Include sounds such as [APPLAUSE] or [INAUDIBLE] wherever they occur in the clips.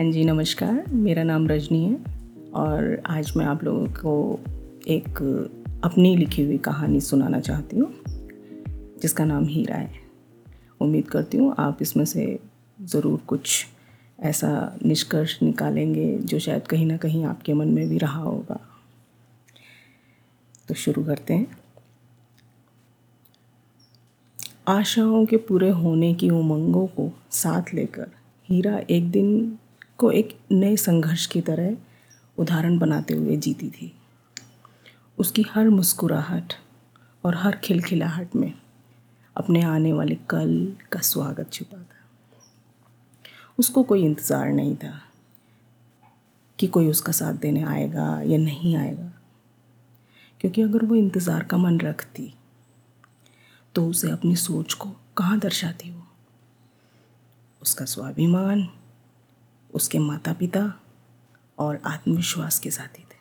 हाँ जी, नमस्कार। मेरा नाम रजनी है और आज मैं आप लोगों को एक अपनी लिखी हुई कहानी सुनाना चाहती हूँ, जिसका नाम हीरा है। उम्मीद करती हूँ आप इसमें से ज़रूर कुछ ऐसा निष्कर्ष निकालेंगे जो शायद कहीं ना कहीं आपके मन में भी रहा होगा। तो शुरू करते हैं। आशाओं के पूरे होने की उमंगों को साथ लेकर हीरा एक दिन को एक नए संघर्ष की तरह उदाहरण बनाते हुए जीती थी। उसकी हर मुस्कुराहट और हर खिलखिलाहट में अपने आने वाले कल का स्वागत छुपा था। उसको कोई इंतज़ार नहीं था कि कोई उसका साथ देने आएगा या नहीं आएगा, क्योंकि अगर वो इंतज़ार का मन रखती तो उसे अपनी सोच को कहाँ दर्शाती वो? उसका स्वाभिमान उसके माता पिता और आत्मविश्वास के साथी थे।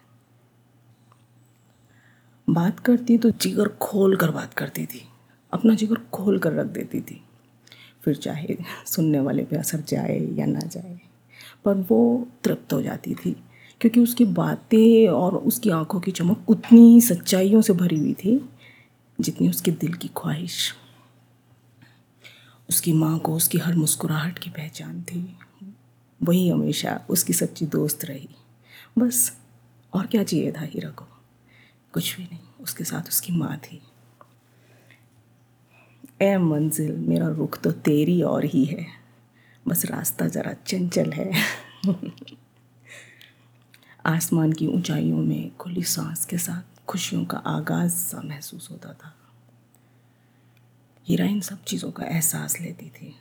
बात करती तो जिगर खोल कर बात करती थी। अपना जिगर खोल कर रख देती थी। फिर चाहे सुनने वाले पे असर जाए या ना जाए, पर वो तृप्त हो जाती थी, क्योंकि उसकी बातें और उसकी आँखों की चमक उतनी सच्चाइयों से भरी हुई थी, जितनी उसके दिल की ख्वाहिश। उसकी माँ को उसकी हर मुस्कुराहट की पहचान थी। वही हमेशा उसकी सच्ची दोस्त रही। बस, और क्या चाहिए था हीरा को? कुछ भी नहीं, उसके साथ उसकी माँ थी। ए मंजिल, मेरा रुख तो तेरी और ही है। बस रास्ता ज़रा चंचल है। [LAUGHS] आसमान की ऊंचाइयों में खुली सांस के साथ खुशियों का आगाज़ सा महसूस होता था। हीरा इन सब चीज़ों का एहसास लेती थी।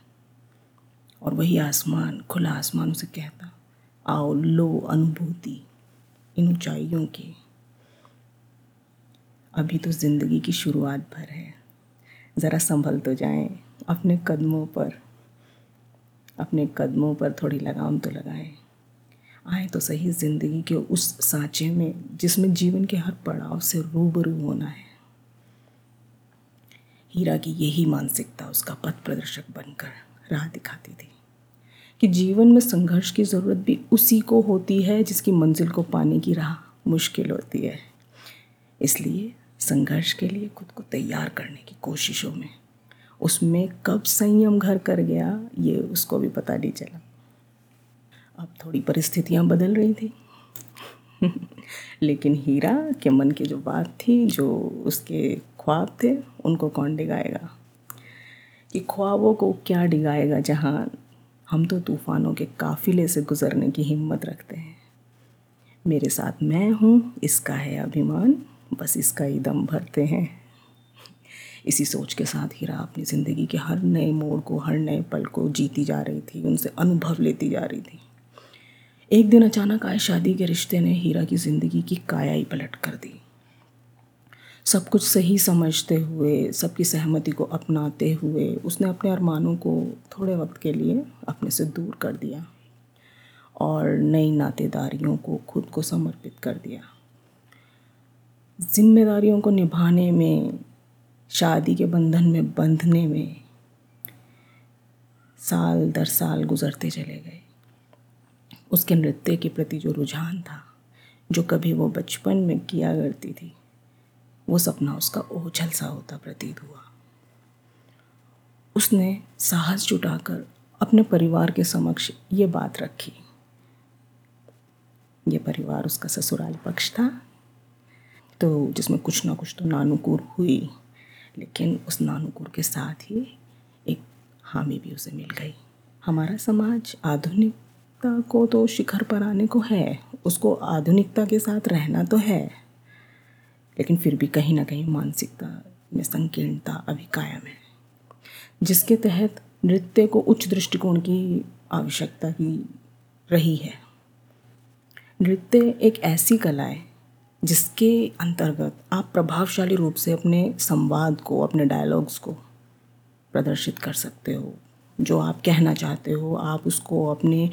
और वही आसमान, खुला आसमान उसे कहता, आओ लो अनुभूति इन ऊंचाइयों की। अभी तो ज़िंदगी की शुरुआत भर है। ज़रा संभल तो जाएँ, अपने कदमों पर, अपने कदमों पर थोड़ी लगाम तो लगाएँ। आए तो सही ज़िंदगी के उस सांचे में, जिसमें जीवन के हर पड़ाव से रूबरू होना है। हीरा की यही मानसिकता उसका पथ प्रदर्शक बनकर राह दिखाती थी कि जीवन में संघर्ष की ज़रूरत भी उसी को होती है जिसकी मंजिल को पाने की राह मुश्किल होती है। इसलिए संघर्ष के लिए खुद को तैयार करने की कोशिशों में। उसमें कब संयम घर कर गया, ये उसको भी पता नहीं चला। अब थोड़ी परिस्थितियाँ बदल रही थी। [LAUGHS] लेकिन हीरा के मन की जो बात थी, जो उसके ख्वाब थे, उनको कौन डिगाएगा? कि ख्वाबों को क्या डिगाएगा जहान हम तो तूफ़ानों के काफ़िले से गुज़रने की हिम्मत रखते हैं। मेरे साथ मैं हूँ, इसका है अभिमान, बस इसका ही दम भरते हैं। इसी सोच के साथ हीरा अपनी ज़िंदगी के हर नए मोड़ को, हर नए पल को जीती जा रही थी, उनसे अनुभव लेती जा रही थी। एक दिन अचानक आए शादी के रिश्ते ने हीरा की ज़िंदगी की काया ही पलट कर दी। सब कुछ सही समझते हुए, सबकी सहमति को अपनाते हुए, उसने अपने अरमानों को थोड़े वक्त के लिए अपने से दूर कर दिया और नई नातेदारियों को खुद को समर्पित कर दिया। जिम्मेदारियों को निभाने में, शादी के बंधन में बंधने में साल दर साल गुजरते चले गए। उसके नृत्य के प्रति जो रुझान था, जो कभी वो बचपन में किया करती थी वो सपना उसका ओझल सा होता, प्रतीत हुआ। उसने साहस जुटाकर अपने परिवार के समक्ष ये बात रखी। ये परिवार उसका ससुराल पक्ष था तो जिसमें कुछ ना कुछ तो नानुकुर हुई, लेकिन उस नानुकुर के साथ ही एक हामी भी उसे मिल गई। हमारा समाज आधुनिक आधुनिकता को तो शिखर पर आने को है, उसको आधुनिकता के साथ रहना तो है। लेकिन फिर भी कहीं ना कहीं मानसिकता में संकीर्णता अभी कायम है। जिसके तहत नृत्य को उच्च दृष्टिकोण की आवश्यकता की रही है। नृत्य एक ऐसी कला है जिसके अंतर्गत आप प्रभावशाली रूप से अपने संवाद को, अपने डायलॉग्स को प्रदर्शित कर सकते हो। जो आप कहना चाहते हो, आप उसको अपने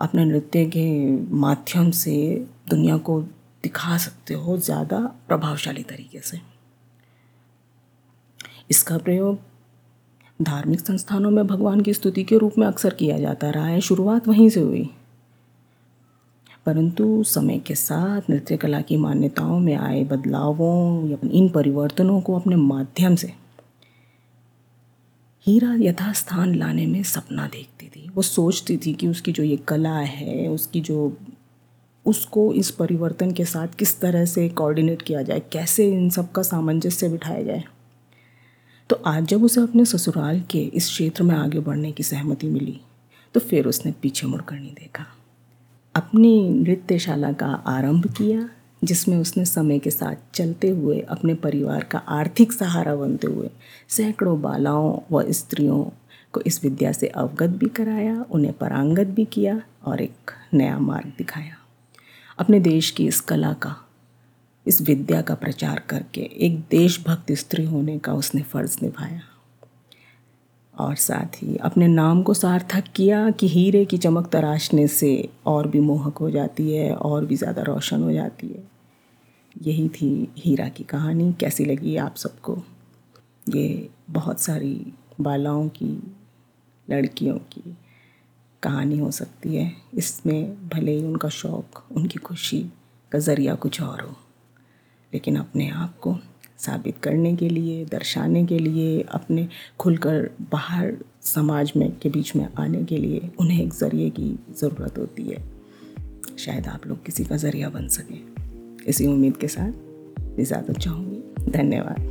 अपने नृत्य के माध्यम से दुनिया को दिखा सकते हो ज़्यादा प्रभावशाली तरीके से। इसका प्रयोग धार्मिक संस्थानों में भगवान की स्तुति के रूप में अक्सर किया जाता रहा है। शुरुआत वहीं से हुई। परंतु समय के साथ नृत्य कला की मान्यताओं में आए बदलावों या इन परिवर्तनों को अपने माध्यम से हीरा यथास्थान लाने में सपना देखती थी। वो सोचती थी कि उसकी जो ये कला है, उसकी जो उसको इस परिवर्तन के साथ किस तरह से कोऑर्डिनेट किया जाए? कैसे इन सब का सामंजस्य बिठाया जाए? तो आज जब उसे अपने ससुराल के इस क्षेत्र में आगे बढ़ने की सहमति मिली तो फिर उसने पीछे मुड़कर नहीं देखा। अपनी नृत्यशाला का आरंभ किया, जिसमें उसने समय के साथ चलते हुए अपने परिवार का आर्थिक सहारा बनते हुए सैकड़ों बालाओं व स्त्रियों को इस विद्या से अवगत भी कराया, उन्हें परांगत भी किया और एक नया मार्ग दिखाया। अपने देश की इस कला का, इस विद्या का प्रचार करके एक देशभक्त स्त्री होने का उसने फ़र्ज़ निभाया। और साथ ही अपने नाम को सार्थक किया कि हीरे की चमक तराशने से और भी मोहक हो जाती है और भी ज़्यादा रोशन हो जाती है। यही थी हीरा की कहानी। कैसी लगी आप सबको? ये बहुत सारी बालाओं की, लड़कियों की कहानी हो सकती है। इसमें भले ही उनका शौक़, उनकी खुशी का ज़रिया कुछ और हो, लेकिन अपने आप को साबित करने के लिए, दर्शाने के लिए, अपने खुलकर बाहर समाज में, के बीच में आने के लिए उन्हें एक ज़रिए की ज़रूरत होती है। शायद आप लोग किसी का ज़रिया बन सकें। इसी उम्मीद के साथ इजाज़त चाहूँगी। धन्यवाद।